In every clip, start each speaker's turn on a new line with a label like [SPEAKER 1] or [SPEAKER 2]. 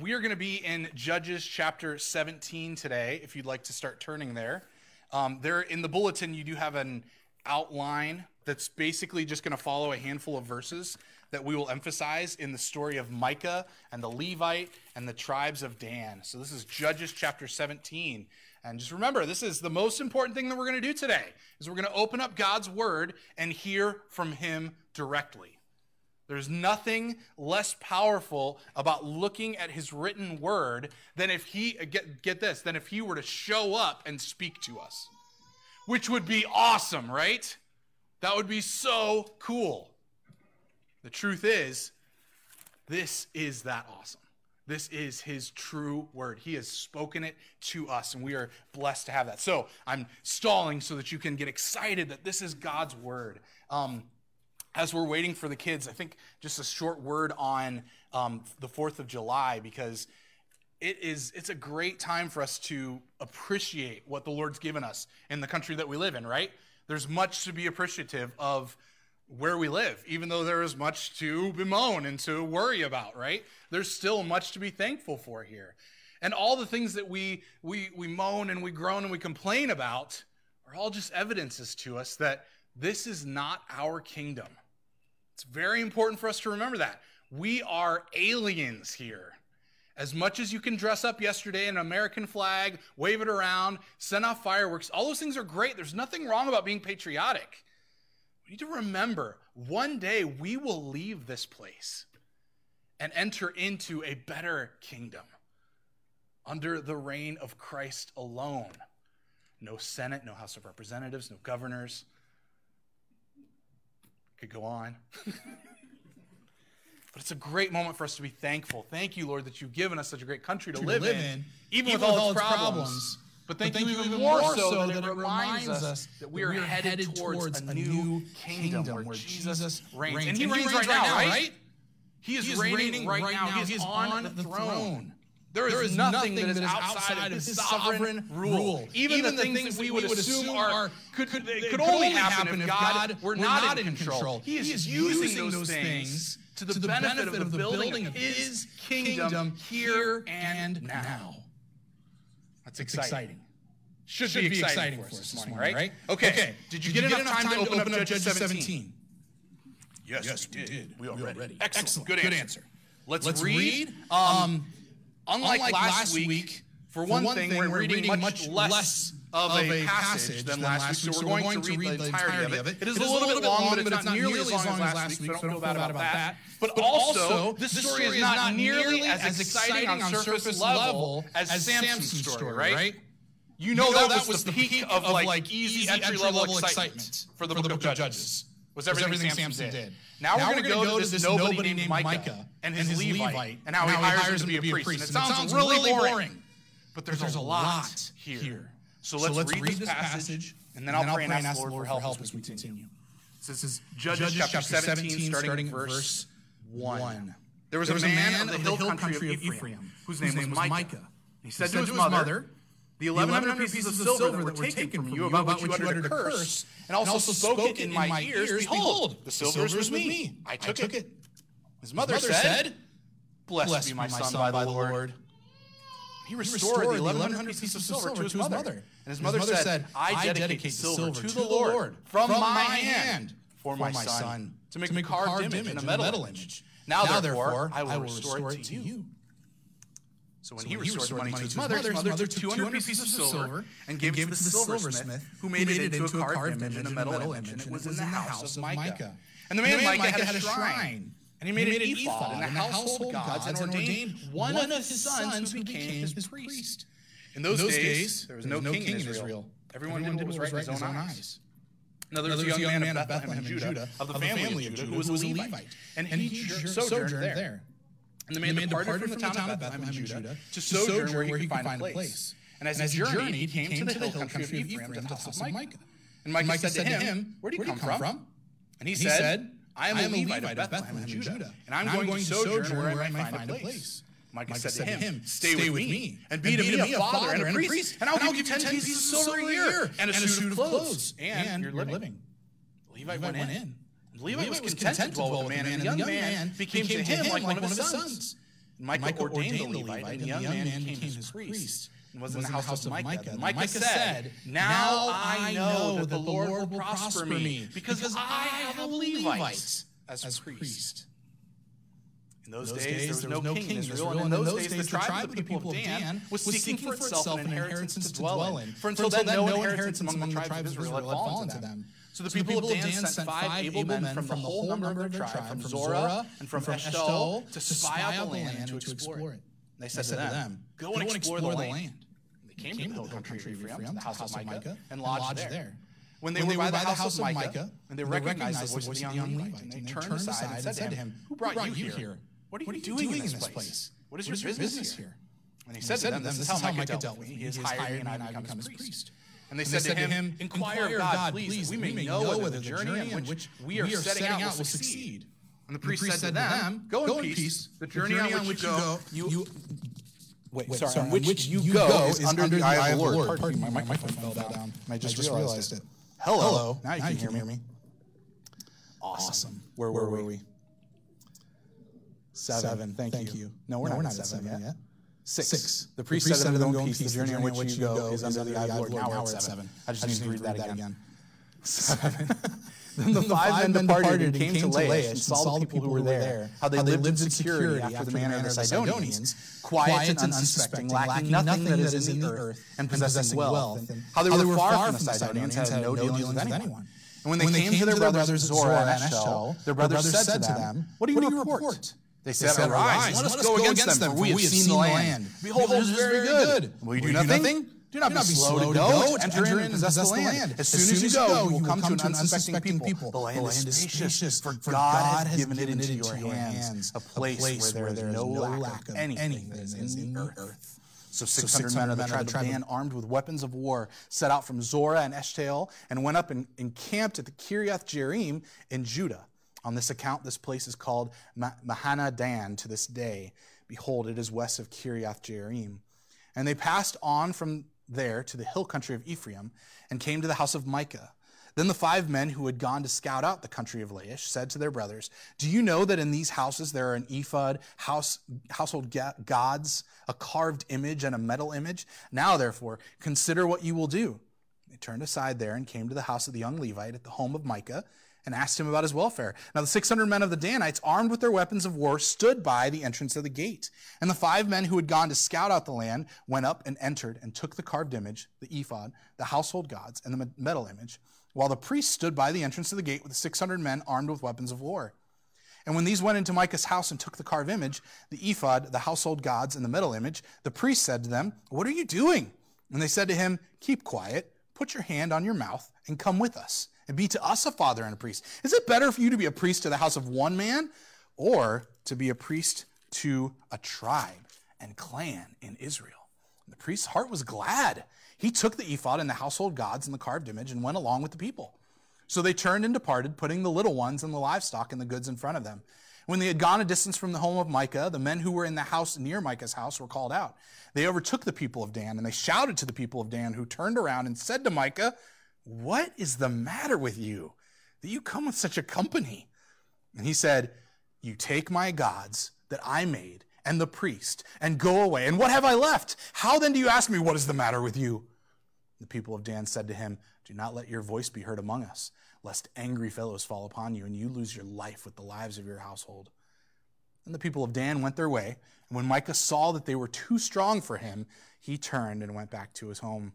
[SPEAKER 1] we are going to be in Judges chapter 17 today, if you'd like to start turning there. Um, there in the bulletin, you do have an outline that's basically just going to follow a handful of verses that we will emphasize in the story of Micah and the Levite and the tribes of Dan. So this is Judges chapter 17. And just remember, this is the most important thing that we're going to do today is we're going to open up God's word and hear from him directly. There's nothing less powerful about looking at his written word than if he, get, get this, than if he were to show up and speak to us, which would be awesome, right? That would be so cool. The truth is, this is that awesome. This is his true word. He has spoken it to us, and we are blessed to have that. So I'm stalling so that you can get excited that this is God's word. Um, as we're waiting for the kids, I think just a short word on um, the 4th of July because it is it's a great time for us to appreciate what the Lord's given us in the country that we live in, right? There's much to be appreciative of where we live, even though there is much to bemoan and to worry about, right? There's still much to be thankful for here. And all the things that we we we moan and we groan and we complain about are all just evidences to us that this is not our kingdom. It's very important for us to remember that. We are aliens here. As much as you can dress up yesterday in an American flag, wave it around, send off fireworks, all those things are great. There's nothing wrong about being patriotic. We need to remember one day we will leave this place and enter into a better kingdom under the reign of Christ alone. No Senate, no House of Representatives, no governors could go on. but it's a great moment for us to be thankful. Thank you, Lord, that you've given us such a great country to, live, live, in, in even, even, with all, its problems. problems. But thank, but thank you, even more so that, it reminds us that we are, headed, headed towards, a new kingdom, kingdom where Jesus reigns. And he, and reigns, he reigns, right, now, right? right? He is, he is reigning, reigning right, now. He is on, on the throne. throne. There is, there is nothing, nothing that is outside, of his sovereign rule. Even, Even the, things, things that we would assume are could, could, could, could only happen if God were not in control. He is using those things to the, to the benefit, benefit of the building of his kingdom here and now. That's exciting. Should, Should, be, exciting, exciting for us this morning, right? right? Okay. okay. Did you, Did get, you enough, time, time to open up Judges 17? 17?
[SPEAKER 2] Yes, yes, we did.
[SPEAKER 1] We are ready.
[SPEAKER 2] ready.
[SPEAKER 1] Excellent.
[SPEAKER 2] Excellent.
[SPEAKER 1] Good,
[SPEAKER 2] Good
[SPEAKER 1] answer.
[SPEAKER 2] answer.
[SPEAKER 1] Let's,
[SPEAKER 2] Let's
[SPEAKER 1] read.
[SPEAKER 2] read.
[SPEAKER 1] Um, Unlike, Unlike last, last week, week, for one, one thing, we're, we're reading, reading, much less of a passage than last week, so we're going to read the entirety of it. It is a little bit long, but it's not nearly as long as last week, so don't feel bad about that. But also, this story is not nearly as exciting on surface level as Samson's story, right? You know that was the peak of like easy entry level excitement for the book of Judges. Was everything Samson did. Now, now we're going to go to this nobody, nobody named Micah, Micah and, his and his Levite, Levite and how, and he, hires hires him to be a priest. And it sounds, sounds really boring, boring but there's, there's a, lot here. here. So, let's, so let's read, read, this passage, and then I'll, pray and ask the Lord for help as we continue. So this is Judges, Judges chapter 17, starting verse 1. There was, a man of the hill country of Ephraim, whose name was Micah. He said to his mother, the 1,100 pieces of silver that were taken from you, about which you uttered a curse, and also spoke it in my ears, behold, the silver is with me. I took it. His mother said, Blessed be my son by the Lord. He restored the 1,100 pieces of silver to his mother. And his mother said, I dedicate the silver to the Lord from my hand for my son to make a carved image and a metal image. Now therefore, I will restore it to you. So when so he restored, restored money, money to his mother, his mother, took 200 pieces of silver and gave, it to the silversmith, who made it into a carved image and a metal image, and it was in the house of Micah. And the man Micah had a shrine. And he made, an ephod and the household gods and ordained one of his sons who became his priest. In those days, there was no king in Israel. Everyone did what was right in his own eyes. Now there was, a young man of Bethlehem in Judah, of the family of Judah, who was a Levite. And he sojourned there. And the man, the man departed, departed from the town of Bethlehem, Bethlehem Judah, to sojourn where, where he could find a place. And as, and as he journeyed, he came, came to the hill country of Ephraim, to the house of Micah. And Micah, Micah said to him, Where do you come from? And he said, I am a Levite of Bethlehem, Judah, and I'm going to sojourn where I might find a place. Micah said to him, Stay with me, and be to me a father and a priest, and I'll give you ten pieces of silver a year, and a suit of clothes, and you're living. Levi went in. Levi, was content, to dwell with the man, and the young man became to him like one of his sons. Micah, Micah ordained, ordained the Levite, and the young, man, became his priest. And was in the house of Micah. Micah, Micah said, Now I know that the Lord will prosper me, because I have a Levite as priest. In those, those days, days, there was no king in Israel, and in those, days, days, the tribe of the people of Dan was seeking for itself an inheritance to dwell in. For until then, no inheritance among the tribes of Israel had fallen to them. So the, so people, people, of Dan, sent five able men from, from the whole number of their tribe, from Zorah and from, from to spy out the land and to explore it. They said, to them, Go and explore the land. They came to the hill country of Ephraim, to the house of Micah, and lodged there. When they, when were, by, by the house of Micah, and they recognized the voice of the young Levite, and they turned aside and said to him, Who brought you here? What are you doing in this place? What is your business here? And he said to them, This is how Micah dealt with me. He has hired me, and I have become his priest. And they, and said, they said, to him, Inquire of God, God please, we may know whether the journey in which we are setting out will succeed. And the priest, said, to them, Go in peace. The journey on which you go, you
[SPEAKER 2] Wait, Wait sorry, sorry, on which, which you, you go, go is under, under the eye of the Lord. Lord. Pardon me, my microphone fell down. I just, just realized, realized it.
[SPEAKER 1] Hello. Hello.
[SPEAKER 2] Now you, now can, you hear, can hear me.
[SPEAKER 1] Awesome.
[SPEAKER 2] awesome. Where, Where were we? Seven. seven. Thank, Thank you. you.
[SPEAKER 1] No, we're no, not, we're not at seven, seven yet. yet.
[SPEAKER 2] Six.
[SPEAKER 1] Six. The priest, the priest said to them, Go peace. The journey on which you go is under the eye of the Lord. Now we're at seven. I just need to read that again. Seven. Then the, five, men departed and came, to Laish and saw the people who were there, how they, lived in security after the manner of the Sidonians, quiet and unsuspecting, lacking nothing that is in the earth, and possessing wealth, how they were far from the Sidonians, had no dealings with anyone. And when they came to their brothers Zorah and Eshtaol, their brothers said to them, What do you report? They said, they said Arise, let us go, go against, against them, for we have seen the land. Behold, it is very good. Will you do nothing? Do not, be slow to go, to enter in and possess the land. As soon as you go, you will come to an unsuspecting people. The land is spacious, for God has given it into your hands, a place where there is no lack of anything that is in the earth. So 600, men of the tribe of Dan, armed with weapons of war, set out from Zorah and Eshtaol and went up and encamped at the Kiriath Jearim in Judah. On this account, this place is called Mahaneh Dan to this day. Behold, it is west of Kiriath Jearim. And they passed on from there to the hill country of Ephraim and came to the house of Micah. Then the five men who had gone to scout out the country of Laish said to their brothers, Do you know that in these houses there are an ephod, house, household gods, a carved image, and a metal image? Now, therefore, consider what you will do. They turned aside there and came to the house of the young Levite at the home of Micah and asked him about his welfare. Now the 600 men of the Danites, armed with their weapons of war, stood by the entrance of the gate. And the five men who had gone to scout out the land went up and entered and took the carved image, the ephod, the household gods, and the metal image, while the priests stood by the entrance of the gate with the 600 men armed with weapons of war. And when these went into Micah's house and took the carved image, the ephod, the household gods, and the metal image, the priest said to them, What are you doing? And they said to him, Keep quiet, put your hand on your mouth, and come with us and be to us a father and a priest. Is it better for you to be a priest to the house of one man or to be a priest to a tribe and clan in Israel? And the priest's heart was glad. He took the ephod and the household gods and the carved image and went along with the people. So they turned and departed, putting the little ones and the livestock and the goods in front of them. When they had gone a distance from the home of Micah, the men who were in the house near Micah's house were called out. They overtook the people of Dan, and they shouted to the people of Dan, who turned around and said to Micah, what is the matter with you that you come with such a company? And he said, You take my gods that I made and the priest and go away. And what have I left? How then do you ask me, What is the matter with you? The people of Dan said to him, Do not let your voice be heard among us, lest angry fellows fall upon you and you lose your life with the lives of your household. And the people of Dan went their way. And when Micah saw that they were too strong for him, he turned and went back to his home.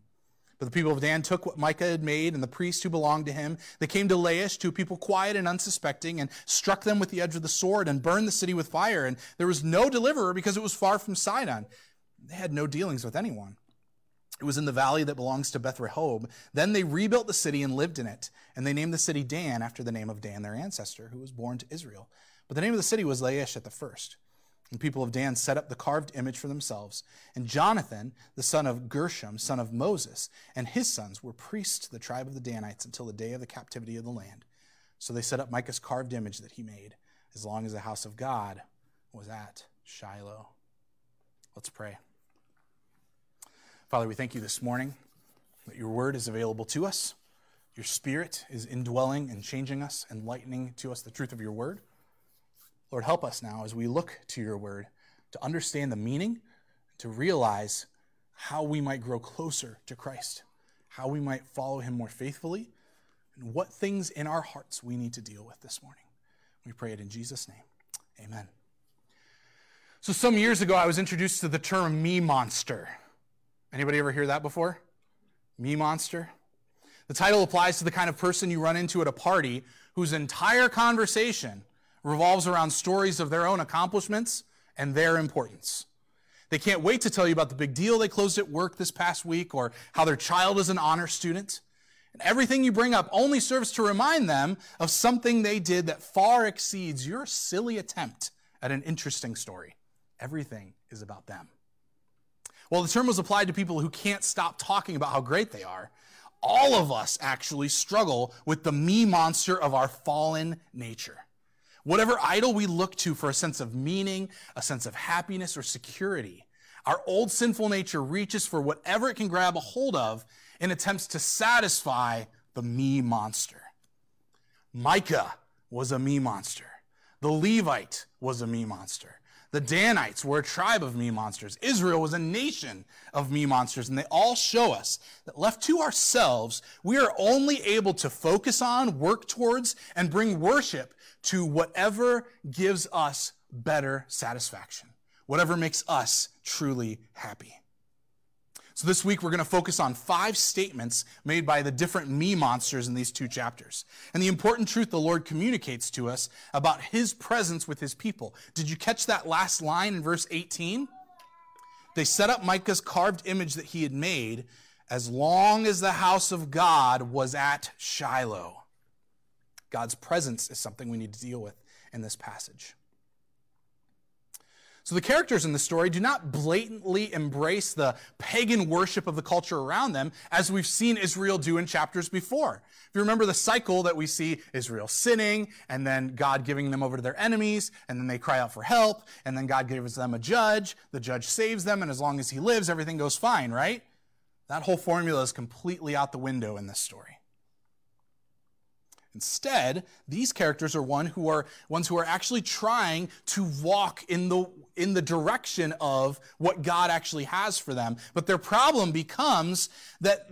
[SPEAKER 1] But the people of Dan took what Micah had made and the priests who belonged to him. They came to Laish, to a people quiet and unsuspecting, and struck them with the edge of the sword and burned the city with fire. And there was no deliverer because it was far from Sidon. They had no dealings with anyone. It was in the valley that belongs to Beth Rehob. Then they rebuilt the city and lived in it. And they named the city Dan after the name of Dan, their ancestor, who was born to Israel. But the name of the city was Laish at the first. The people of Dan set up the carved image for themselves. And Jonathan, the son of Gershom, son of Moses, and his sons were priests to the tribe of the Danites until the day of the captivity of the land. So they set up Micah's carved image that he made, as long as the house of God was at Shiloh. Let's pray. Father, we thank you this morning that your word is available to us. Your spirit is indwelling and changing us, enlightening to us the truth of your word. Lord, help us now as we look to your word to understand the meaning, to realize how we might grow closer to Christ, how we might follow him more faithfully, and what things in our hearts we need to deal with this morning. We pray it in Jesus' name. Amen. So some years ago I was introduced to the term me monster. Anybody ever hear that before? Me monster? The title applies to the kind of person you run into at a party whose entire conversation revolves around stories of their own accomplishments and their importance. They can't wait to tell you about the big deal they closed at work this past week or how their child is an honor student. And everything you bring up only serves to remind them of something they did that far exceeds your silly attempt at an interesting story. Everything is about them. Well, the term was applied to people who can't stop talking about how great they are. All of us actually struggle with the me monster of our fallen nature. Whatever idol we look to for a sense of meaning, a sense of happiness, or security, our old sinful nature reaches for whatever it can grab a hold of in attempts to satisfy the me monster. Micah was a me monster. The Levite was a me monster. The Danites were a tribe of me monsters. Israel was a nation of me monsters. And they all show us that left to ourselves, we are only able to focus on, work towards, and bring worship to whatever gives us better satisfaction, whatever makes us truly happy. So this week we're going to focus on five statements made by the different me monsters in these two chapters. And the important truth the Lord communicates to us about his presence with his people. Did you catch that last line in verse 18? They set up Micah's carved image that he had made as long as the house of God was at Shiloh. God's presence is something we need to deal with in this passage. So the characters in the story do not blatantly embrace the pagan worship of the culture around them, as we've seen Israel do in chapters before. If you remember the cycle that we see Israel sinning, and then God giving them over to their enemies, and then they cry out for help, and then God gives them a judge, the judge saves them, and as long as he lives, everything goes fine, right? That whole formula is completely out the window in this story. Instead, these characters are one who are ones who are actually trying to walk in the in the direction of what God actually has for them. But their problem becomes that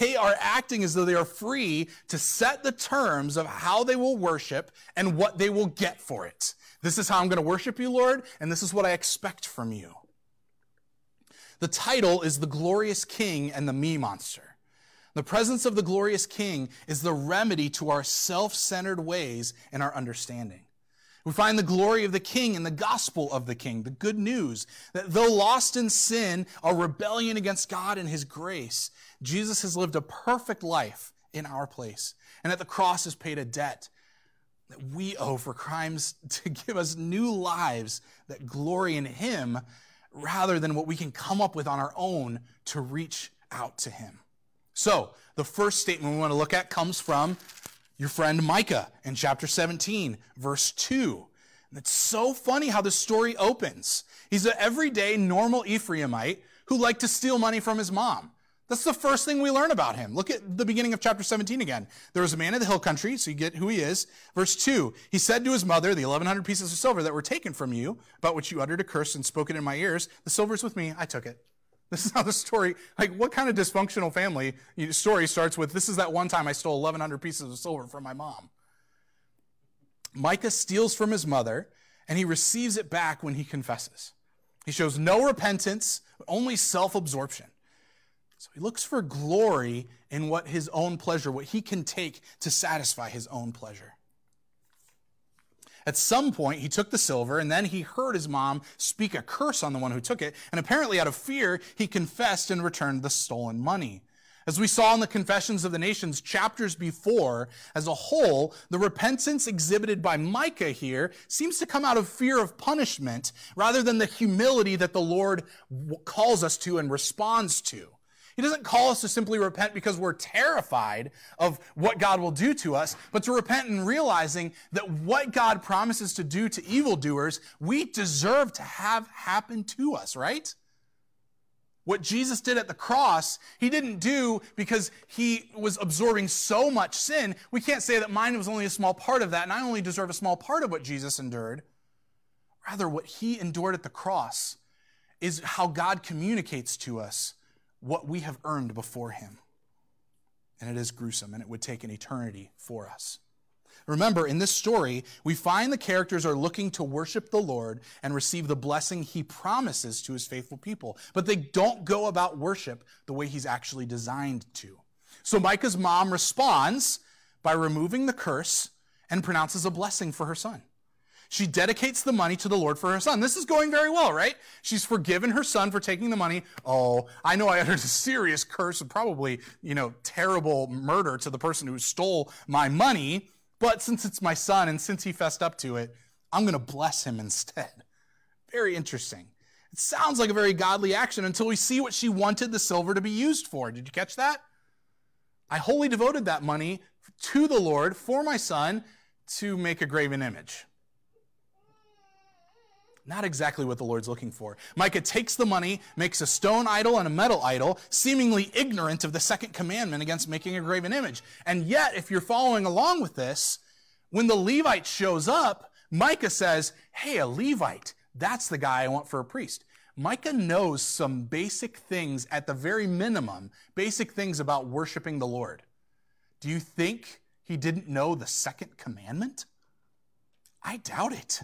[SPEAKER 1] they are acting as though they are free to set the terms of how they will worship and what they will get for it. This is how I'm going to worship you, Lord, and this is what I expect from you. The title is The Glorious King and the Me Monster. The presence of the glorious King is the remedy to our self centered ways and our understanding. We find the glory of the king in the gospel of the king, the good news that though lost in sin, a rebellion against God and his grace, Jesus has lived a perfect life in our place. And at the cross has paid a debt that we owe for crimes to give us new lives that glory in him rather than what we can come up with on our own to reach out to him. So, the first statement we want to look at comes from your friend Micah in chapter 17, verse 2. And it's so funny how the story opens. He's an everyday, normal Ephraimite who liked to steal money from his mom. That's the first thing we learn about him. Look at the beginning of chapter 17 again. There was a man in the hill country, so you get who he is. Verse 2 He said to his mother, The 1,100 pieces of silver that were taken from you, about which you uttered a curse and spoke it in my ears, the silver's with me, I took it. This is how the story, like, what kind of dysfunctional family story starts with, this is that one time I stole 1,100 pieces of silver from my mom. Micah steals from his mother, and he receives it back when he confesses. He shows no repentance, only self absorption. So he looks for glory in what his own pleasure, what he can take to satisfy his own pleasure. At some point, he took the silver, and then he heard his mom speak a curse on the one who took it, and apparently, out of fear, he confessed and returned the stolen money. As we saw in the Confessions of the Nations chapters before, as a whole, the repentance exhibited by Micah here seems to come out of fear of punishment rather than the humility that the Lord calls us to and responds to. He doesn't call us to simply repent because we're terrified of what God will do to us, but to repent and realizing that what God promises to do to evildoers, we deserve to have happen to us, right? What Jesus did at the cross, he didn't do because he was absorbing so much sin. We can't say that mine was only a small part of that, and I only deserve a small part of what Jesus endured. Rather, what he endured at the cross is how God communicates to us what we have earned before him. And it is gruesome, and it would take an eternity for us. Remember, in this story, we find the characters are looking to worship the Lord and receive the blessing he promises to his faithful people, but they don't go about worship the way he's actually designed to. So Micah's mom responds by removing the curse and pronounces a blessing for her son. She dedicates the money to the Lord for her son. This is going very well, right? She's forgiven her son for taking the money. Oh, I know I uttered a serious curse and probably, you know, terrible murder to the person who stole my money. But since it's my son and since he fessed up to it, I'm going to bless him instead. Very interesting. It sounds like a very godly action until we see what she wanted the silver to be used for. Did you catch that? I wholly devoted that money to the Lord for my son to make a graven image. Not exactly what the Lord's looking for. Micah takes the money, makes a stone idol and a metal idol, seemingly ignorant of the second commandment against making a graven image. And yet, if you're following along with this, when the Levite shows up, Micah says, Hey, a Levite, that's the guy I want for a priest. Micah knows some basic things, at the very minimum, basic things about worshiping the Lord. Do you think he didn't know the second commandment? I doubt it.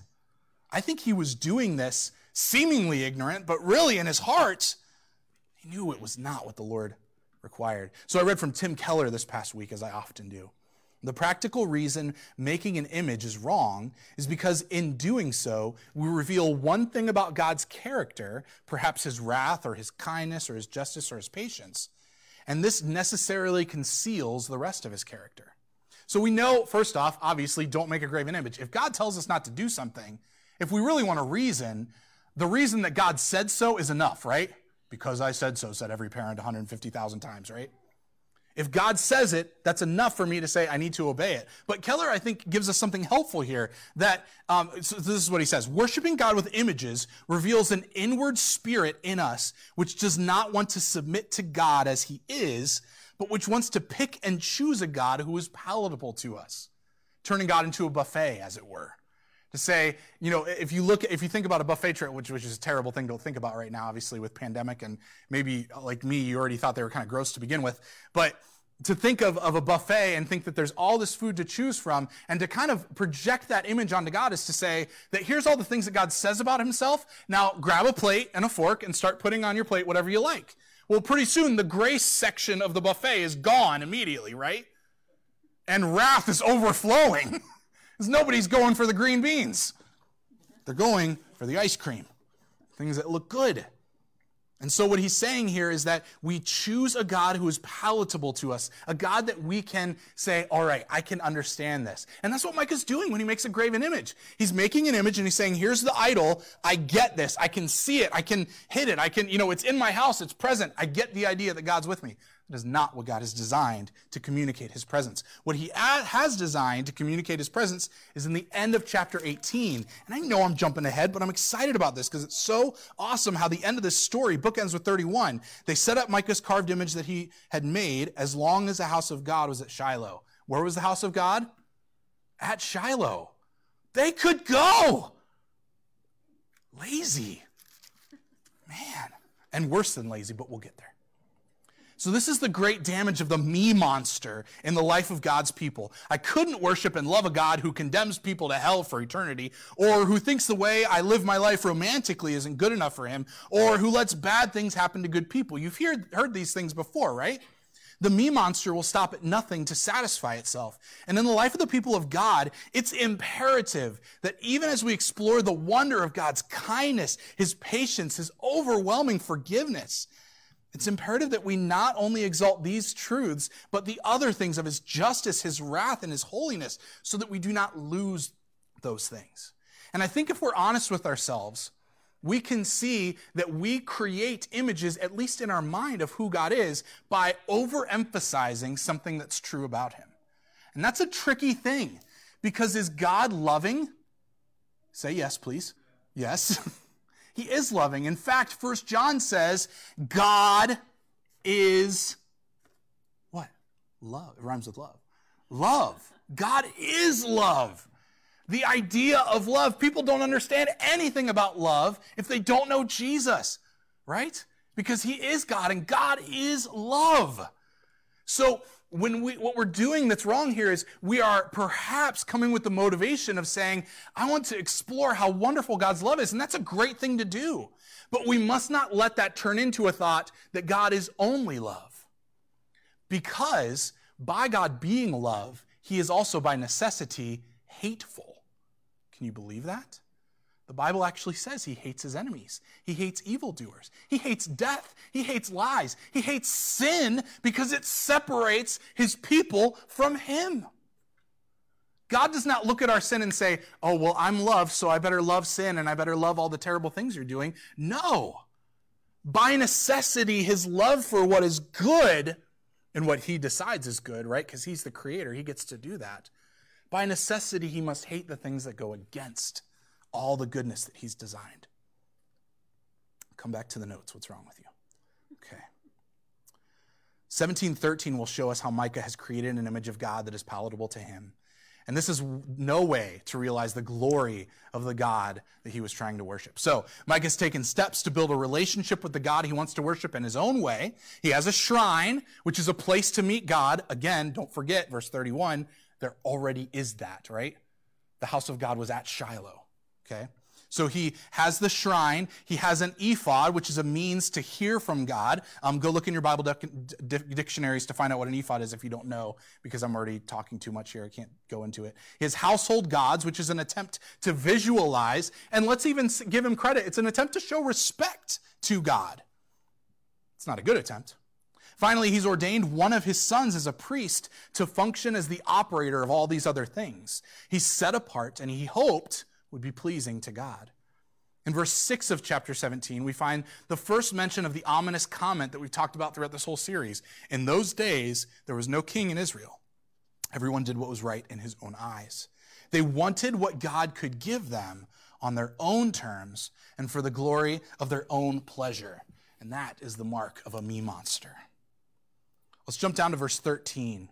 [SPEAKER 1] I think he was doing this seemingly ignorant, but really in his heart, he knew it was not what the Lord required. So I read from Tim Keller this past week, as I often do. The practical reason making an image is wrong is because in doing so, we reveal one thing about God's character, perhaps his wrath or his kindness or his justice or his patience, and this necessarily conceals the rest of his character. So we know, first off, obviously, don't make a graven image. If God tells us not to do something, if we really want to reason, the reason that God said so is enough, right? Because I said so, said every parent 150,000 times, right? If God says it, that's enough for me to say I need to obey it. But Keller, I think, gives us something helpful here. That um, so this is what he says: worshiping God with images reveals an inward spirit in us which does not want to submit to God as He is, but which wants to pick and choose a God who is palatable to us, turning God into a buffet, as it were to say, you know, if you look, if you think about a buffet trip, which, which is a terrible thing to think about right now, obviously with pandemic, and maybe uh, like me, you already thought they were kind of gross to begin with, but to think of, of a buffet and think that there's all this food to choose from and to kind of project that image onto God is to say that here's all the things that God says about himself. Now grab a plate and a fork and start putting on your plate whatever you like. Well, pretty soon the grace section of the buffet is gone immediately, right? And wrath is overflowing. Because nobody's going for the green beans. They're going for the ice cream, things that look good. And so, what he's saying here is that we choose a God who is palatable to us, a God that we can say, All right, I can understand this. And that's what Micah's doing when he makes a graven image. He's making an image and he's saying, Here's the idol. I get this. I can see it. I can hit it. I can, you know, it's in my house. It's present. I get the idea that God's with me. That is not what God has designed to communicate his presence. What he has designed to communicate his presence is in the end of chapter 18. And I know I'm jumping ahead, but I'm excited about this because it's so awesome how the end of this story bookends with 31. They set up Micah's carved image that he had made as long as the house of God was at Shiloh. Where was the house of God? At Shiloh. They could go. Lazy. Man. And worse than lazy, but we'll get there. So, this is the great damage of the me monster in the life of God's people. I couldn't worship and love a God who condemns people to hell for eternity, or who thinks the way I live my life romantically isn't good enough for him, or who lets bad things happen to good people. You've heard, heard these things before, right? The me monster will stop at nothing to satisfy itself. And in the life of the people of God, it's imperative that even as we explore the wonder of God's kindness, his patience, his overwhelming forgiveness, it's imperative that we not only exalt these truths, but the other things of his justice, his wrath, and his holiness, so that we do not lose those things. And I think if we're honest with ourselves, we can see that we create images, at least in our mind, of who God is by overemphasizing something that's true about him. And that's a tricky thing because is God loving? Say yes, please. Yes. He is loving. In fact, First John says, God is what? Love. It rhymes with love. Love. God is love. the idea of love. People don't understand anything about love if they don't know Jesus, right? Because he is God and God is love. So when we what we're doing that's wrong here is we are perhaps coming with the motivation of saying, I want to explore how wonderful God's love is, and that's a great thing to do. But we must not let that turn into a thought that God is only love. Because by God being love, he is also by necessity hateful. Can you believe that? The Bible actually says he hates his enemies. He hates evildoers. He hates death. He hates lies. He hates sin because it separates his people from him. God does not look at our sin and say, oh, well, I'm loved, so I better love sin and I better love all the terrible things you're doing. No. By necessity, his love for what is good and what he decides is good, right? Because he's the creator, he gets to do that. By necessity, he must hate the things that go against all the goodness that he's designed. Come back to the notes. What's wrong with you? Okay. 1713 will show us how Micah has created an image of God that is palatable to him. And this is no way to realize the glory of the God that he was trying to worship. So, Micah has taken steps to build a relationship with the God he wants to worship in his own way. He has a shrine, which is a place to meet God. Again, don't forget, verse 31, there already is that, right? The house of God was at Shiloh, okay? So he has the shrine. He has an ephod, which is a means to hear from God. Um, go look in your Bible dictionaries to find out what an ephod is if you don't know, because I'm already talking too much here. I can't go into it. His household gods, which is an attempt to visualize. And let's even give him credit. It's an attempt to show respect to God. It's not a good attempt. Finally, he's ordained one of his sons as a priest to function as the operator of all these other things. He's set apart and he hoped would be pleasing to God. In verse 6 of chapter 17, we find the first mention of the ominous comment that we've talked about throughout this whole series. In those days, there was no king in Israel. Everyone did what was right in his own eyes. They wanted what God could give them on their own terms and for the glory of their own pleasure. And that is the mark of a me monster. Let's jump down to verse 13.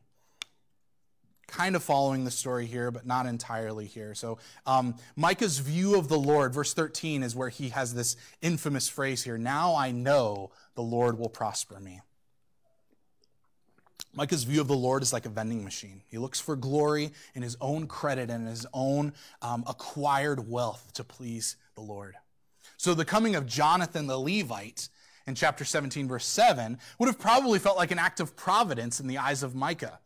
[SPEAKER 1] Kind of following the story here, but not entirely here. So, um, Micah's view of the Lord, verse 13, is where he has this infamous phrase here Now I know the Lord will prosper me. Micah's view of the Lord is like a vending machine. He looks for glory in his own credit and his own um, acquired wealth to please the Lord. So the coming of Jonathan the Levite in chapter 17, verse 7, would have probably felt like an act of providence in the eyes of Micah.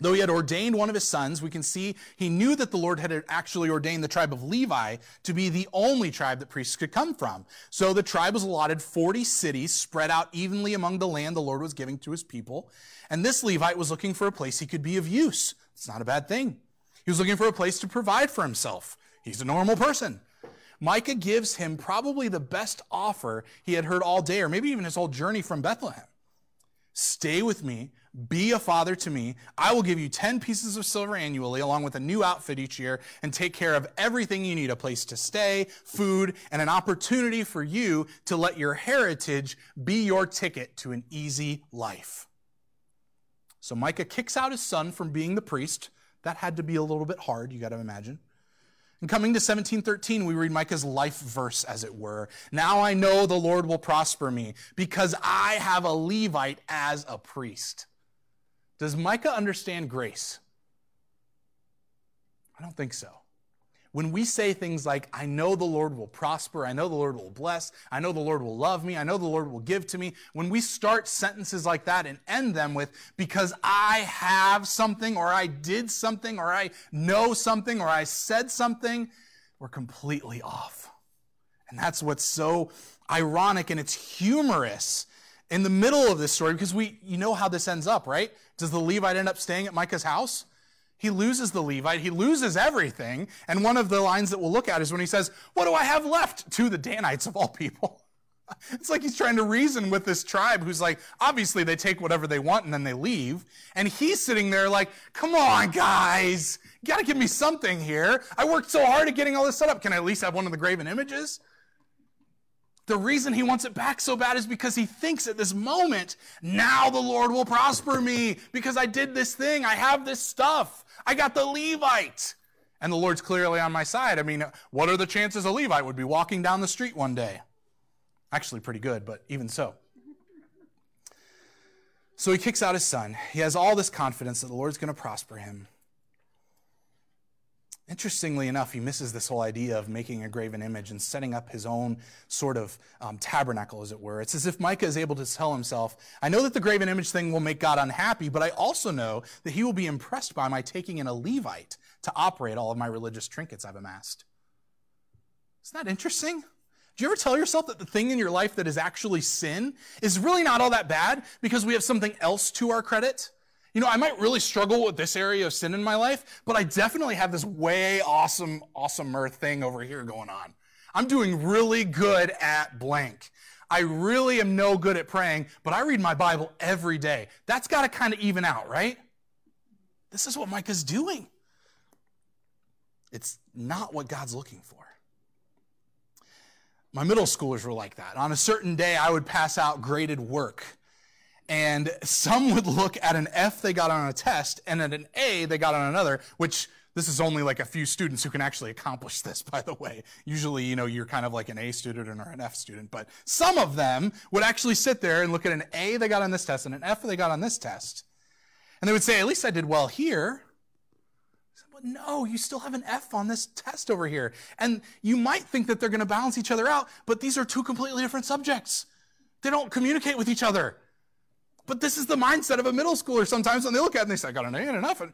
[SPEAKER 1] Though he had ordained one of his sons, we can see he knew that the Lord had actually ordained the tribe of Levi to be the only tribe that priests could come from. So the tribe was allotted 40 cities spread out evenly among the land the Lord was giving to his people. And this Levite was looking for a place he could be of use. It's not a bad thing. He was looking for a place to provide for himself. He's a normal person. Micah gives him probably the best offer he had heard all day, or maybe even his whole journey from Bethlehem. Stay with me, be a father to me. I will give you 10 pieces of silver annually, along with a new outfit each year, and take care of everything you need a place to stay, food, and an opportunity for you to let your heritage be your ticket to an easy life. So Micah kicks out his son from being the priest. That had to be a little bit hard, you got to imagine. And coming to 1713, we read Micah's life verse, as it were. Now I know the Lord will prosper me because I have a Levite as a priest. Does Micah understand grace? I don't think so. When we say things like, I know the Lord will prosper, I know the Lord will bless, I know the Lord will love me, I know the Lord will give to me, when we start sentences like that and end them with, because I have something, or I did something, or I know something, or I said something, we're completely off. And that's what's so ironic and it's humorous in the middle of this story because we, you know how this ends up, right? Does the Levite end up staying at Micah's house? He loses the Levite. He loses everything. And one of the lines that we'll look at is when he says, What do I have left to the Danites of all people? It's like he's trying to reason with this tribe who's like, obviously they take whatever they want and then they leave. And he's sitting there like, come on, guys. You gotta give me something here. I worked so hard at getting all this set up. Can I at least have one of the graven images? The reason he wants it back so bad is because he thinks at this moment, now the Lord will prosper me because I did this thing. I have this stuff. I got the Levite. And the Lord's clearly on my side. I mean, what are the chances a Levite would be walking down the street one day? Actually, pretty good, but even so. So he kicks out his son. He has all this confidence that the Lord's going to prosper him. Interestingly enough, he misses this whole idea of making a graven image and setting up his own sort of um, tabernacle, as it were. It's as if Micah is able to tell himself, I know that the graven image thing will make God unhappy, but I also know that he will be impressed by my taking in a Levite to operate all of my religious trinkets I've amassed. Isn't that interesting? Do you ever tell yourself that the thing in your life that is actually sin is really not all that bad because we have something else to our credit? You know, I might really struggle with this area of sin in my life, but I definitely have this way awesome, awesomer thing over here going on. I'm doing really good at blank. I really am no good at praying, but I read my Bible every day. That's got to kind of even out, right? This is what Micah's doing. It's not what God's looking for. My middle schoolers were like that. On a certain day, I would pass out graded work and some would look at an F they got on a test and at an A they got on another, which this is only like a few students who can actually accomplish this, by the way. Usually, you know, you're kind of like an A student or an F student, but some of them would actually sit there and look at an A they got on this test and an F they got on this test. And they would say, at least I did well here. No, you still have an F on this test over here. And you might think that they're going to balance each other out, but these are two completely different subjects. They don't communicate with each other. But this is the mindset of a middle schooler sometimes when they look at it and they say, I got an A and an F. And,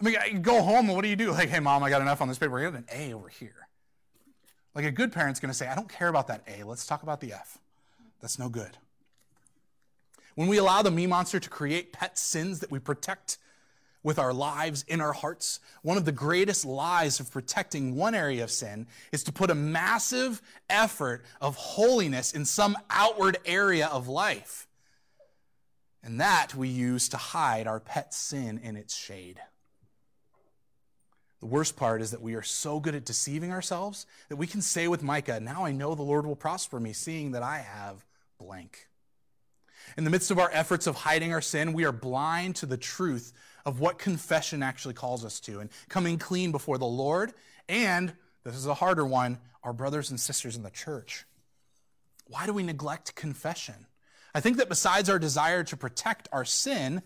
[SPEAKER 1] I mean, go home and what do you do? Like, hey, mom, I got an F on this paper. I got an A over here. Like a good parent's going to say, I don't care about that A. Let's talk about the F. That's no good. When we allow the me monster to create pet sins that we protect with our lives in our hearts, one of the greatest lies of protecting one area of sin is to put a massive effort of holiness in some outward area of life. And that we use to hide our pet sin in its shade. The worst part is that we are so good at deceiving ourselves that we can say with Micah, Now I know the Lord will prosper me, seeing that I have blank. In the midst of our efforts of hiding our sin, we are blind to the truth of what confession actually calls us to and coming clean before the Lord and, this is a harder one, our brothers and sisters in the church. Why do we neglect confession? I think that besides our desire to protect our sin,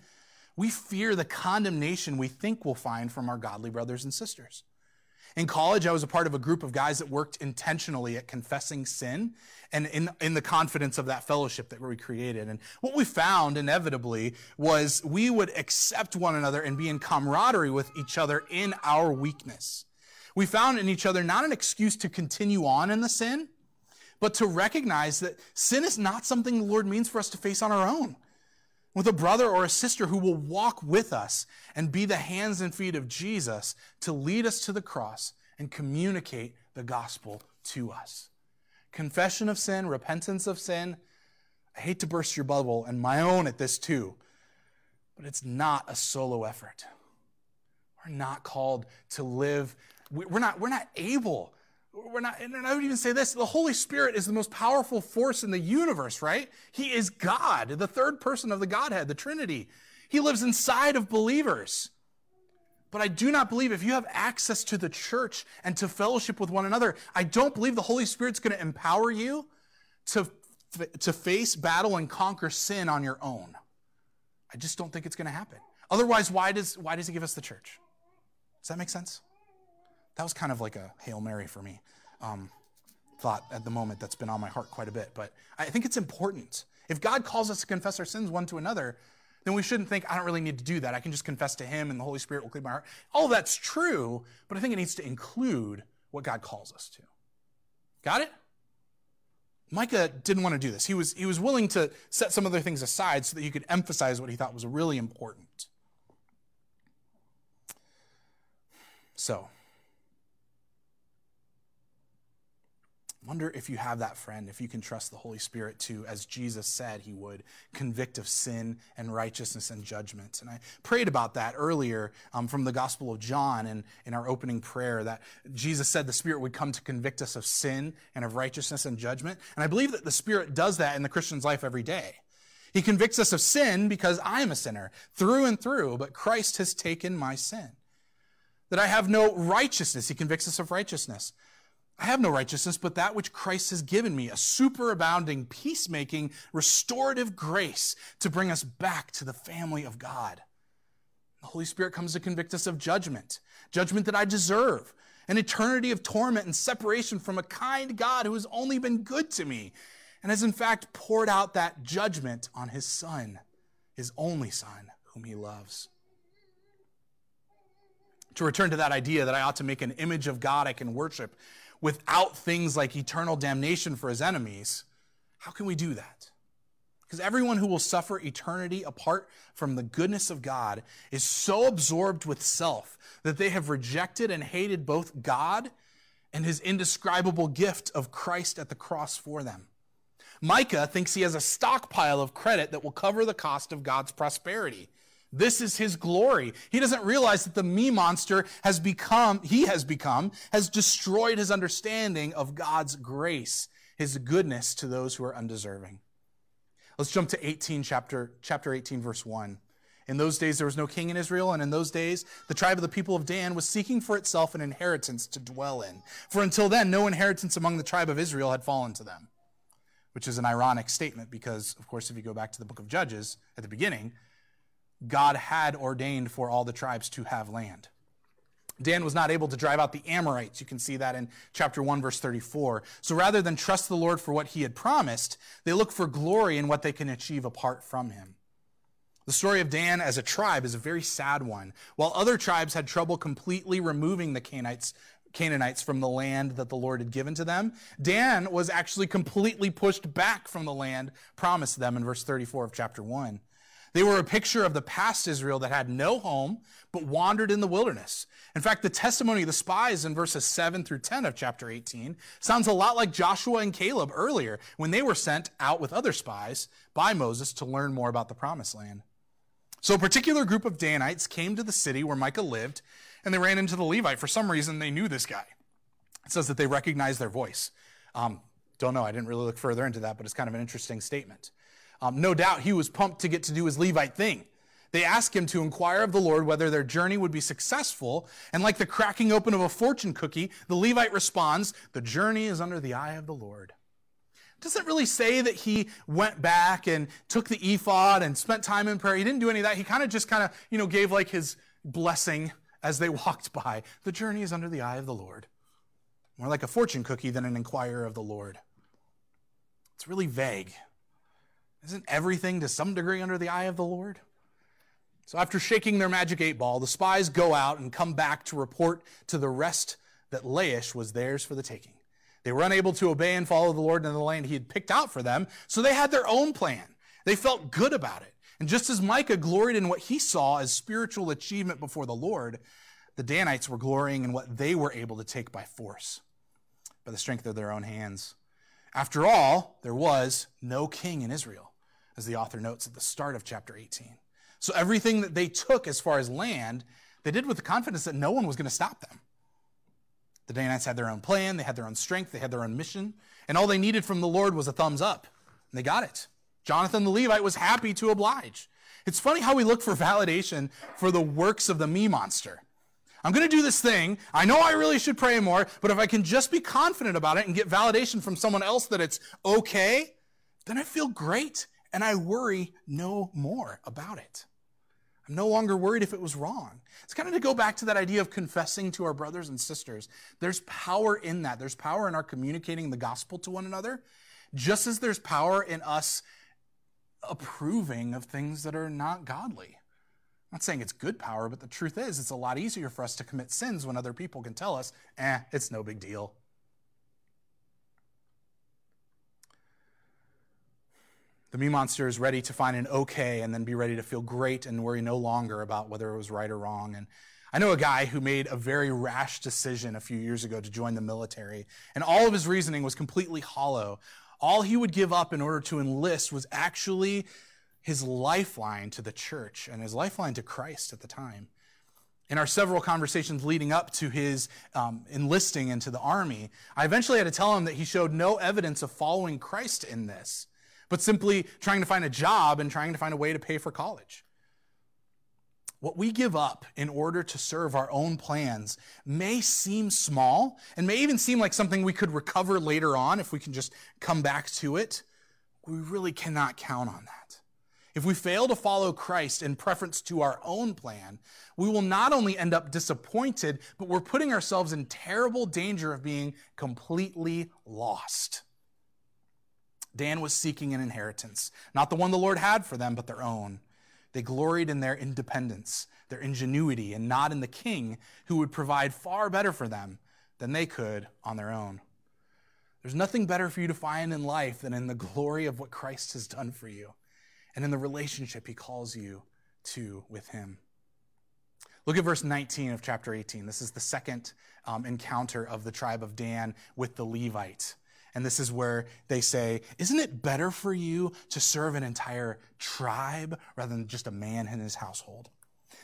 [SPEAKER 1] we fear the condemnation we think we'll find from our godly brothers and sisters. In college, I was a part of a group of guys that worked intentionally at confessing sin and in, in the confidence of that fellowship that we created. And what we found inevitably was we would accept one another and be in camaraderie with each other in our weakness. We found in each other not an excuse to continue on in the sin, but to recognize that sin is not something the Lord means for us to face on our own. With a brother or a sister who will walk with us and be the hands and feet of Jesus to lead us to the cross and communicate the gospel to us. Confession of sin, repentance of sin. I hate to burst your bubble and my own at this too, but it's not a solo effort. We're not called to live, we're not, we're not able we're not, and I would even say this the Holy Spirit is the most powerful force in the universe, right? He is God, the third person of the Godhead, the Trinity. He lives inside of believers. But I do not believe if you have access to the church and to fellowship with one another, I don't believe the Holy Spirit's going to empower you to, to face, battle, and conquer sin on your own. I just don't think it's going to happen. Otherwise, why does, why does he give us the church? Does that make sense? That was kind of like a Hail Mary for me. Um, thought at the moment that's been on my heart quite a bit. But I think it's important. If God calls us to confess our sins one to another, then we shouldn't think, I don't really need to do that. I can just confess to Him and the Holy Spirit will clean my heart. All that's true, but I think it needs to include what God calls us to. Got it? Micah didn't want to do this. He was, he was willing to set some other things aside so that he could emphasize what he thought was really important. So, Wonder if you have that friend, if you can trust the Holy Spirit to, as Jesus said he would, convict of sin and righteousness and judgment. And I prayed about that earlier um, from the Gospel of John and in our opening prayer that Jesus said the Spirit would come to convict us of sin and of righteousness and judgment. And I believe that the Spirit does that in the Christian's life every day. He convicts us of sin because I'm a sinner through and through, but Christ has taken my sin. that I have no righteousness. He convicts us of righteousness. I have no righteousness but that which Christ has given me, a superabounding, peacemaking, restorative grace to bring us back to the family of God. The Holy Spirit comes to convict us of judgment, judgment that I deserve, an eternity of torment and separation from a kind God who has only been good to me and has in fact poured out that judgment on his Son, his only Son, whom he loves. To return to that idea that I ought to make an image of God I can worship without things like eternal damnation for his enemies, how can we do that? Because everyone who will suffer eternity apart from the goodness of God is so absorbed with self that they have rejected and hated both God and his indescribable gift of Christ at the cross for them. Micah thinks he has a stockpile of credit that will cover the cost of God's prosperity. This is his glory. He doesn't realize that the me monster has become, he has become, has destroyed his understanding of God's grace, his goodness to those who are undeserving. Let's jump to 18, chapter, chapter 18, verse 1. In those days, there was no king in Israel, and in those days, the tribe of the people of Dan was seeking for itself an inheritance to dwell in. For until then, no inheritance among the tribe of Israel had fallen to them which is an ironic statement because, of course, if you go back to the book of Judges at the beginning, God had ordained for all the tribes to have land. Dan was not able to drive out the Amorites. You can see that in chapter 1, verse 34. So rather than trust the Lord for what he had promised, they look for glory in what they can achieve apart from him. The story of Dan as a tribe is a very sad one. While other tribes had trouble completely removing the Canaanites Canaanites from the land that the Lord had given to them. Dan was actually completely pushed back from the land promised them in verse 34 of chapter 1. They were a picture of the past Israel that had no home but wandered in the wilderness. In fact, the testimony of the spies in verses 7 through 10 of chapter 18 sounds a lot like Joshua and Caleb earlier when they were sent out with other spies by Moses to learn more about the promised land. So a particular group of Danites came to the city where Micah lived and they ran into the Levite. For some reason, they knew this guy. It says that they recognized their voice. Um, don't know. I didn't really look further into that, but it's kind of an interesting statement. Um, no doubt he was pumped to get to do his Levite thing. They ask him to inquire of the Lord whether their journey would be successful. And like the cracking open of a fortune cookie, the Levite responds, The journey is under the eye of the Lord. Doesn't really say that he went back and took the ephod and spent time in prayer. He didn't do any of that. He kind of just kind of, you know, gave like his blessing as they walked by. The journey is under the eye of the Lord. More like a fortune cookie than an inquirer of the Lord. It's really vague. Isn't everything to some degree under the eye of the Lord? So, after shaking their magic eight ball, the spies go out and come back to report to the rest that Laish was theirs for the taking. They were unable to obey and follow the Lord in the land he had picked out for them, so they had their own plan. They felt good about it. And just as Micah gloried in what he saw as spiritual achievement before the Lord, the Danites were glorying in what they were able to take by force, by the strength of their own hands. After all, there was no king in Israel, as the author notes at the start of chapter 18. So everything that they took as far as land, they did with the confidence that no one was going to stop them. The Danites had their own plan, they had their own strength, they had their own mission, and all they needed from the Lord was a thumbs up. And they got it. Jonathan the Levite was happy to oblige. It's funny how we look for validation for the works of the me monster. I'm going to do this thing. I know I really should pray more, but if I can just be confident about it and get validation from someone else that it's okay, then I feel great and I worry no more about it. I'm no longer worried if it was wrong. It's kind of to go back to that idea of confessing to our brothers and sisters. There's power in that. There's power in our communicating the gospel to one another, just as there's power in us approving of things that are not godly. I'm not saying it's good power, but the truth is, it's a lot easier for us to commit sins when other people can tell us, eh, it's no big deal. The me monster is ready to find an okay and then be ready to feel great and worry no longer about whether it was right or wrong. And I know a guy who made a very rash decision a few years ago to join the military, and all of his reasoning was completely hollow all he would give up in order to enlist was actually his lifeline to the church and his lifeline to Christ at the time. In our several conversations leading up to his um, enlisting into the army, I eventually had to tell him that he showed no evidence of following Christ in this, but simply trying to find a job and trying to find a way to pay for college. what we give up in order to serve our own plans may seem small and may even seem like something we could recover later on if we can just come back to it. We really cannot count on that. If we fail to follow Christ in preference to our own plan, we will not only end up disappointed, but we're putting ourselves in terrible danger of being completely lost. Dan was seeking an inheritance, not the one the Lord had for them, but their own. They gloried in their independence, their ingenuity, and not in the king who would provide far better for them than they could on their own. There's nothing better for you to find in life than in the glory of what Christ has done for you and in the relationship he calls you to with him. Look at verse 19 of chapter 18. This is the second um, encounter of the tribe of Dan with the Levite. And this is where they say, Isn't it better for you to serve an entire tribe rather than just a man in his household?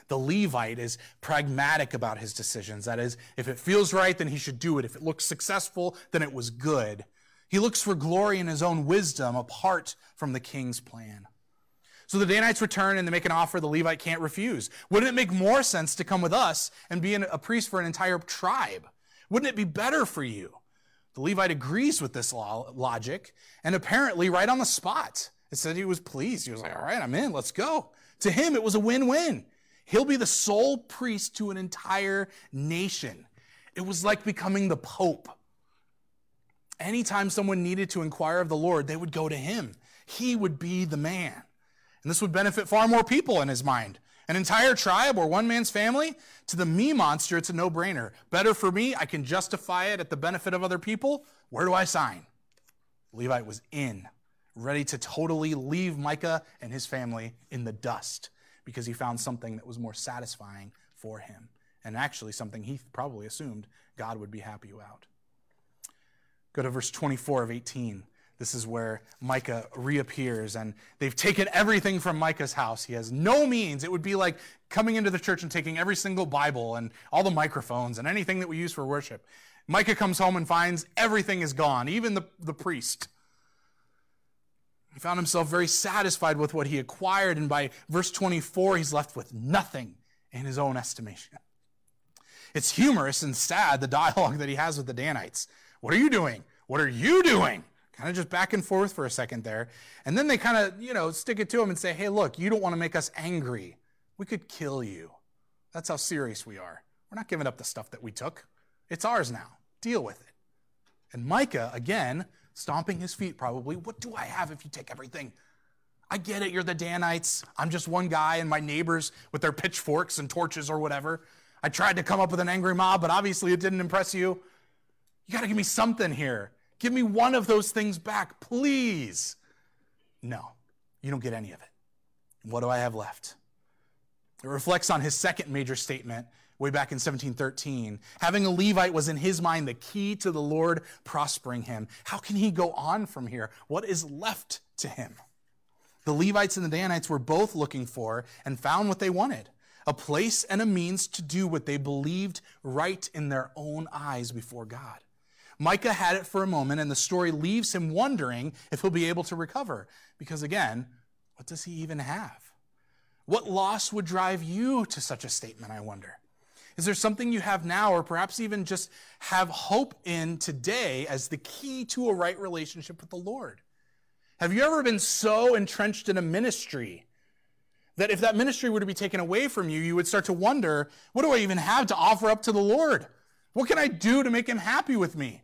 [SPEAKER 1] The Levite is pragmatic about his decisions. That is, if it feels right, then he should do it. If it looks successful, then it was good. He looks for glory in his own wisdom apart from the king's plan. So the Danites return and they make an offer the Levite can't refuse. Wouldn't it make more sense to come with us and be a priest for an entire tribe? Wouldn't it be better for you? The Levite agrees with this logic, and apparently, right on the spot, it said he was pleased. He was like, All right, I'm in, let's go. To him, it was a win win. He'll be the sole priest to an entire nation. It was like becoming the Pope. Anytime someone needed to inquire of the Lord, they would go to him. He would be the man. And this would benefit far more people in his mind an entire tribe or one man's family, to the me monster, it's a no brainer. Better for me, I can justify it at the benefit of other people. Where do I sign? Levite was in, ready to totally leave Micah and his family in the dust because he found something that was more satisfying for him. And actually, something he probably assumed God would be happy about. Go to verse 24 of 18. This is where Micah reappears, and they've taken everything from Micah's house. He has no means. It would be like coming into the church and taking every single Bible and all the microphones and anything that we use for worship. Micah comes home and finds everything is gone, even the, the priest. He found himself very satisfied with what he acquired, and by verse 24, he's left with nothing in his own estimation. It's humorous and sad, the dialogue that he has with the Danites. What are you doing? What are you doing? Kind of just back and forth for a second there. And then they kind of, you know, stick it to him and say, hey, look, you don't want to make us angry. We could kill you. That's how serious we are. We're not giving up the stuff that we took. It's ours now. Deal with it. And Micah, again, stomping his feet probably, what do I have if you take everything? I get it, you're the Danites. I'm just one guy and my neighbors with their pitchforks and torches or whatever. I tried to come up with an angry mob, but obviously it didn't impress you. You got to give me something here. Give me one of those things back, please. No, you don't get any of it. What do I have left? It reflects on his second major statement way back in 1713. Having a Levite was in his mind the key to the Lord prospering him. How can he go on from here? What is left to him? The Levites and the Danites were both looking for and found what they wanted a place and a means to do what they believed right in their own eyes before God. Micah had it for a moment, and the story leaves him wondering if he'll be able to recover. Because again, what does he even have? What loss would drive you to such a statement, I wonder? Is there something you have now, or perhaps even just have hope in today as the key to a right relationship with the Lord? Have you ever been so entrenched in a ministry that if that ministry were to be taken away from you, you would start to wonder, what do I even have to offer up to the Lord? What can I do to make him happy with me?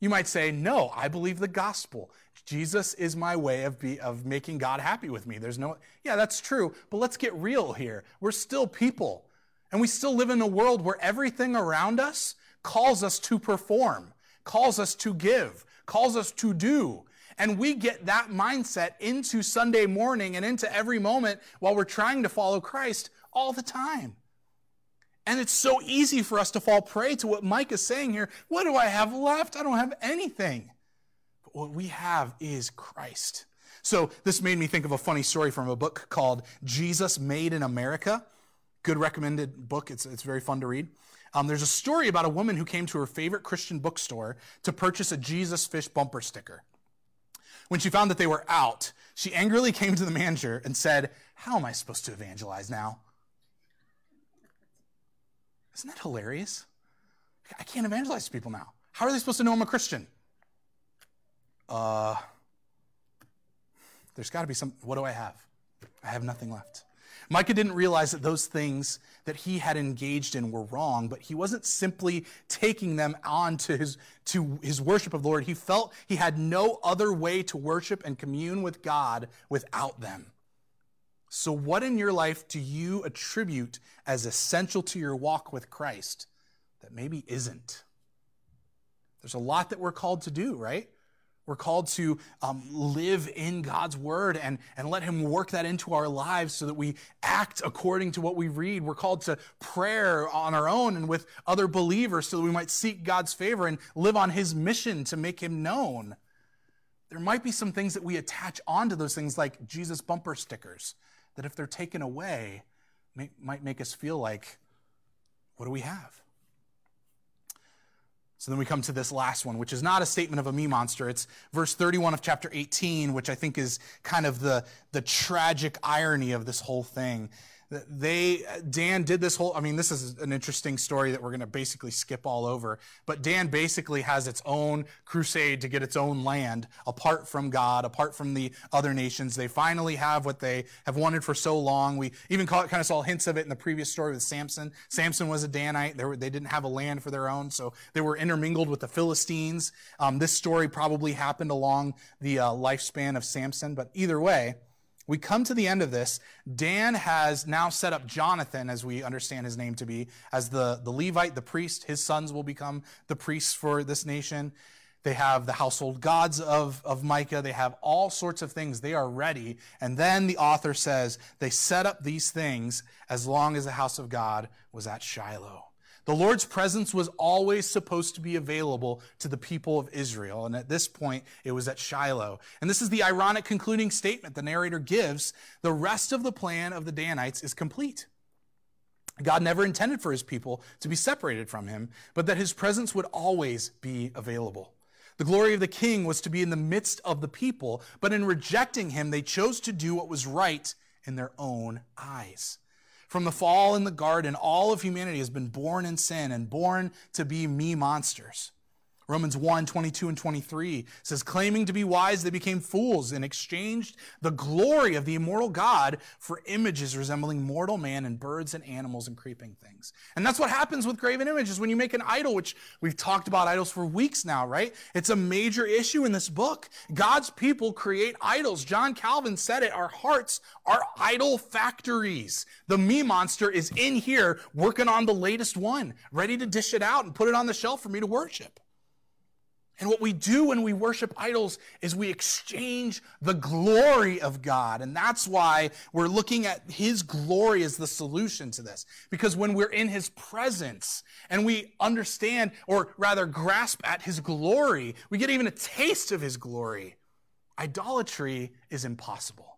[SPEAKER 1] You might say, no, I believe the gospel. Jesus is my way of, be, of making God happy with me. There's no, yeah, that's true, but let's get real here. We're still people, and we still live in a world where everything around us calls us to perform, calls us to give, calls us to do. And we get that mindset into Sunday morning and into every moment while we're trying to follow Christ all the time. And it's so easy for us to fall prey to what Mike is saying here. What do I have left? I don't have anything. But what we have is Christ. So this made me think of a funny story from a book called Jesus Made in America. Good recommended book. It's, it's very fun to read. Um, there's a story about a woman who came to her favorite Christian bookstore to purchase a Jesus fish bumper sticker. When she found that they were out, she angrily came to the manager and said, How am I supposed to evangelize now? Isn't that hilarious? I can't evangelize to people now. How are they supposed to know I'm a Christian? Uh, there's got to be some. What do I have? I have nothing left. Micah didn't realize that those things that he had engaged in were wrong, but he wasn't simply taking them on to his, to his worship of the Lord. He felt he had no other way to worship and commune with God without them. So, what in your life do you attribute as essential to your walk with Christ that maybe isn't? There's a lot that we're called to do, right? We're called to um, live in God's word and, and let Him work that into our lives so that we act according to what we read. We're called to prayer on our own and with other believers so that we might seek God's favor and live on His mission to make Him known. There might be some things that we attach onto those things, like Jesus bumper stickers, that if they're taken away, may, might make us feel like, what do we have? So then we come to this last one, which is not a statement of a me monster. It's verse 31 of chapter 18, which I think is kind of the, the tragic irony of this whole thing they Dan did this whole I mean this is an interesting story that we're going to basically skip all over but Dan basically has its own crusade to get its own land apart from God apart from the other nations. They finally have what they have wanted for so long. We even kind of saw hints of it in the previous story with Samson. Samson was a Danite. They, were, they didn't have a land for their own so they were intermingled with the Philistines. Um, this story probably happened along the uh, lifespan of Samson but either way we come to the end of this. Dan has now set up Jonathan, as we understand his name to be, as the, the Levite, the priest. His sons will become the priests for this nation. They have the household gods of, of Micah. They have all sorts of things. They are ready. And then the author says they set up these things as long as the house of God was at Shiloh. The Lord's presence was always supposed to be available to the people of Israel. And at this point, it was at Shiloh. And this is the ironic concluding statement the narrator gives. The rest of the plan of the Danites is complete. God never intended for his people to be separated from him, but that his presence would always be available. The glory of the king was to be in the midst of the people, but in rejecting him, they chose to do what was right in their own eyes. From the fall in the garden, all of humanity has been born in sin and born to be me monsters. Romans 1 22 and 23 says, claiming to be wise, they became fools and exchanged the glory of the immortal God for images resembling mortal man and birds and animals and creeping things. And that's what happens with graven images when you make an idol, which we've talked about idols for weeks now, right? It's a major issue in this book. God's people create idols. John Calvin said it, our hearts are idol factories. The me monster is in here working on the latest one, ready to dish it out and put it on the shelf for me to worship. And what we do when we worship idols is we exchange the glory of God. And that's why we're looking at His glory as the solution to this. Because when we're in His presence and we understand, or rather grasp at His glory, we get even a taste of His glory. Idolatry is impossible.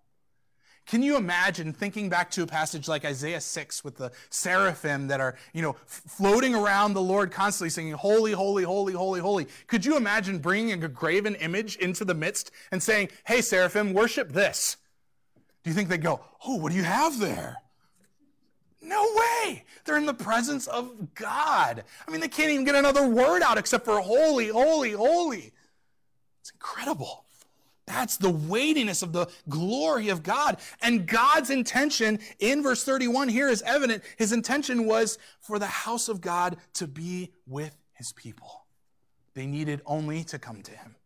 [SPEAKER 1] Can you imagine thinking back to a passage like Isaiah 6 with the seraphim that are, you know, floating around the Lord constantly singing, Holy, holy, holy, holy, holy. Could you imagine bringing a graven image into the midst and saying, Hey, seraphim, worship this? Do you think they'd go, Oh, what do you have there? No way. They're in the presence of God. I mean, they can't even get another word out except for holy, holy, holy. It's incredible. That's the weightiness of the glory of God. And God's intention in verse 31 here is evident. His intention was for the house of God to be with his people. They needed only to come to him.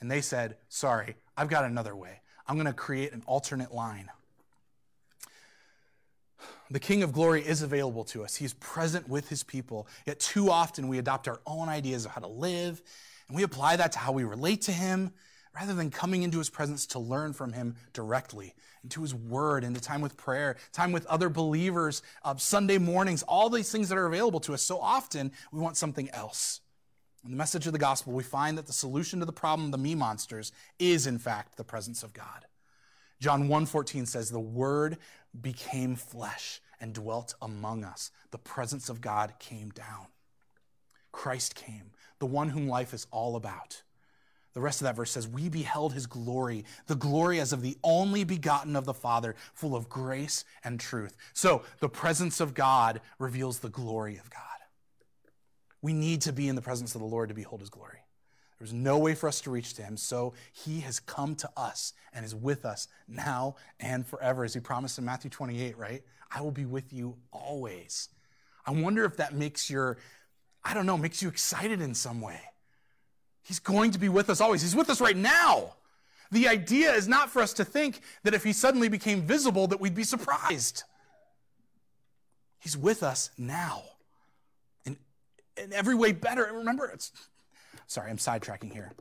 [SPEAKER 1] And they said, Sorry, I've got another way. I'm going to create an alternate line. The King of Glory is available to us. He's present with his people. Yet too often we adopt our own ideas of how to live, and we apply that to how we relate to him rather than coming into his presence to learn from him directly, into his word, into time with prayer, time with other believers, uh, Sunday mornings, all these things that are available to us. So often we want something else. In the message of the gospel, we find that the solution to the problem of the me monsters is, in fact, the presence of God. John 1:14 says, "The word became flesh and dwelt among us. The presence of God came down. Christ came, the one whom life is all about. The rest of that verse says, We beheld his glory, the glory as of the only begotten of the Father, full of grace and truth. So the presence of God reveals the glory of God. We need to be in the presence of the Lord to behold his glory. There's no way for us to reach to him, so he has come to us and is with us now and forever, as he promised in Matthew 28, right? I will be with you always. I wonder if that makes your, I don't know, makes you excited in some way. He's going to be with us always. He's with us right now. The idea is not for us to think that if he suddenly became visible that we'd be surprised. He's with us now. In, in every way better. And remember, it's sorry, I'm sidetracking here,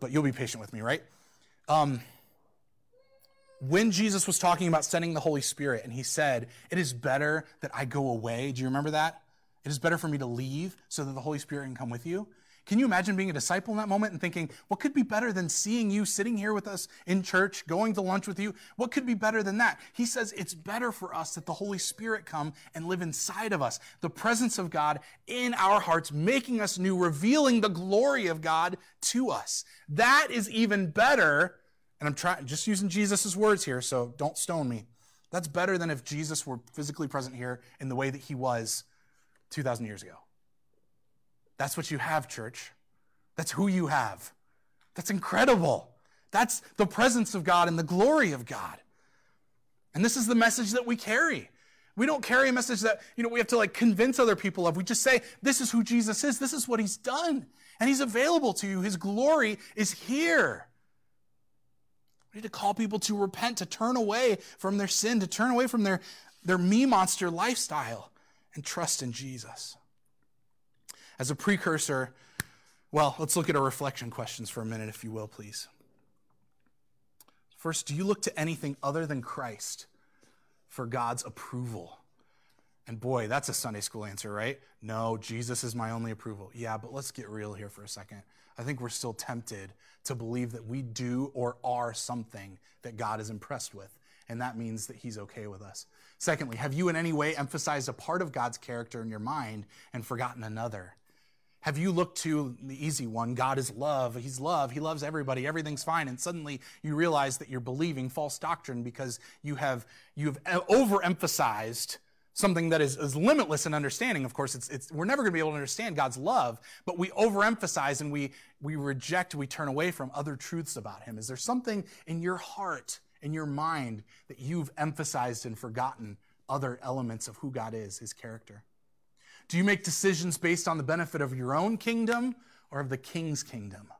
[SPEAKER 1] but you'll be patient with me, right? Um, when Jesus was talking about sending the Holy Spirit and he said, It is better that I go away. Do you remember that? It is better for me to leave so that the Holy Spirit can come with you. Can you imagine being a disciple in that moment and thinking, what could be better than seeing you sitting here with us in church, going to lunch with you? What could be better than that? He says it's better for us that the Holy Spirit come and live inside of us. The presence of God in our hearts, making us new, revealing the glory of God to us. That is even better. And I'm trying, just using Jesus' words here, so don't stone me. That's better than if Jesus were physically present here in the way that he was 2,000 years ago. That's what you have, church. That's who you have. That's incredible. That's the presence of God and the glory of God. And this is the message that we carry. We don't carry a message that, you know, we have to like convince other people of. We just say, this is who Jesus is. This is what he's done. And he's available to you. His glory is here. We need to call people to repent, to turn away from their sin, to turn away from their, their me monster lifestyle and trust in Jesus. As a precursor, well, let's look at our reflection questions for a minute, if you will, please. First, do you look to anything other than Christ for God's approval? And boy, that's a Sunday school answer, right? No, Jesus is my only approval. Yeah, but let's get real here for a second. I think we're still tempted to believe that we do or are something that God is impressed with, and that means that He's okay with us. Secondly, have you in any way emphasized a part of God's character in your mind and forgotten another? Have you looked to the easy one? God is love. He's love. He loves everybody. Everything's fine. And suddenly you realize that you're believing false doctrine because you have, you have overemphasized something that is, is limitless in understanding. Of course, it's, it's, we're never going to be able to understand God's love, but we overemphasize and we, we reject, we turn away from other truths about Him. Is there something in your heart, in your mind, that you've emphasized and forgotten other elements of who God is, His character? Do you make decisions based on the benefit of your own kingdom or of the king's kingdom?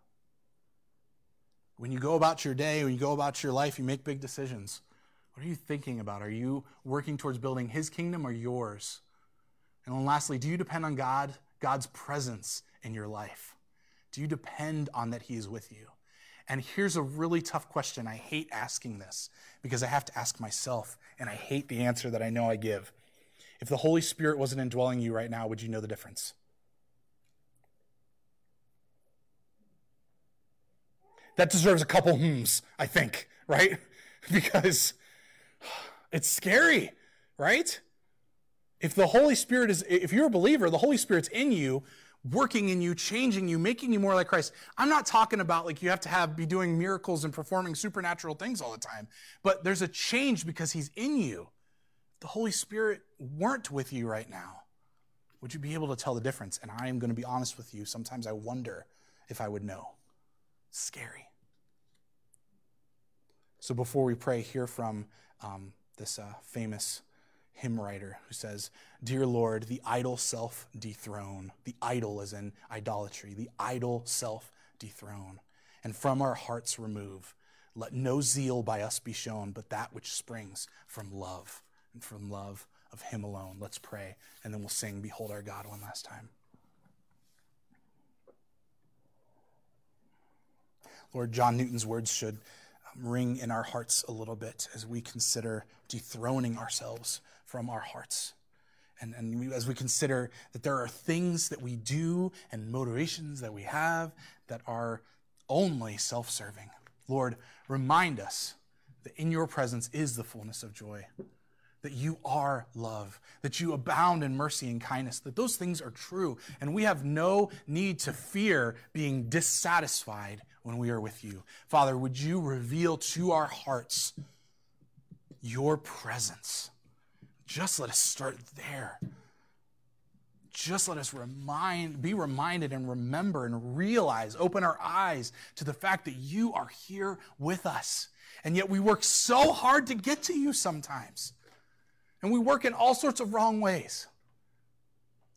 [SPEAKER 1] When you go about your day, when you go about your life, you make big decisions. What are you thinking about? Are you working towards building his kingdom or yours? And then lastly, do you depend on God, God's presence in your life? Do you depend on that he is with you? And here's a really tough question. I hate asking this because I have to ask myself, and I hate the answer that I know I give. If the Holy Spirit wasn't indwelling you right now, would you know the difference? That deserves a couple hmms, I think, right? Because it's scary, right? If the Holy Spirit is, if you're a believer, the Holy Spirit's in you, working in you, changing you, making you more like Christ. I'm not talking about like you have to have be doing miracles and performing supernatural things all the time, but there's a change because He's in you the Holy Spirit weren't with you right now, would you be able to tell the difference? And I am going to be honest with you. Sometimes I wonder if I would know. Scary. So before we pray, hear from um, this uh, famous hymn writer who says, Dear Lord, the idol self dethrone. The idol is in idolatry. The idol self dethrone. And from our hearts remove. Let no zeal by us be shown, but that which springs from love and from love of Him alone. Let's pray, and then we'll sing Behold Our God one last time. Lord, John Newton's words should um, ring in our hearts a little bit as we consider dethroning ourselves from our hearts. And, and we, as we consider that there are things that we do and motivations that we have that are only self serving. Lord, remind us that in your presence is the fullness of joy that you are love, that you abound in mercy and kindness, that those things are true. And we have no need to fear being dissatisfied when we are with you. Father, would you reveal to our hearts your presence? Just let us start there. Just let us remind, be reminded and remember and realize, open our eyes to the fact that you are here with us. And yet we work so hard to get to you sometimes. And we work in all sorts of wrong ways.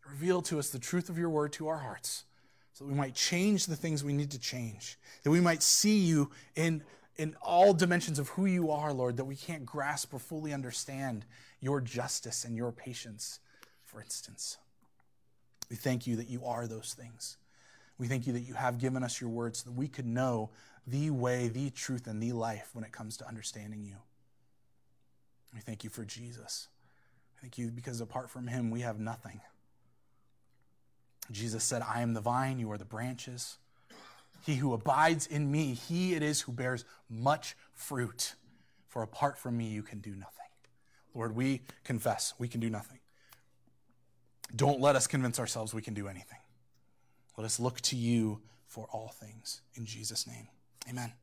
[SPEAKER 1] Reveal to us the truth of your word to our hearts so that we might change the things we need to change, that we might see you in, in all dimensions of who you are, Lord, that we can't grasp or fully understand your justice and your patience, for instance. We thank you that you are those things. We thank you that you have given us your word so that we could know the way, the truth, and the life when it comes to understanding you. We thank you for Jesus. Thank you because apart from him, we have nothing. Jesus said, I am the vine, you are the branches. He who abides in me, he it is who bears much fruit. For apart from me, you can do nothing. Lord, we confess we can do nothing. Don't let us convince ourselves we can do anything. Let us look to you for all things. In Jesus' name, amen.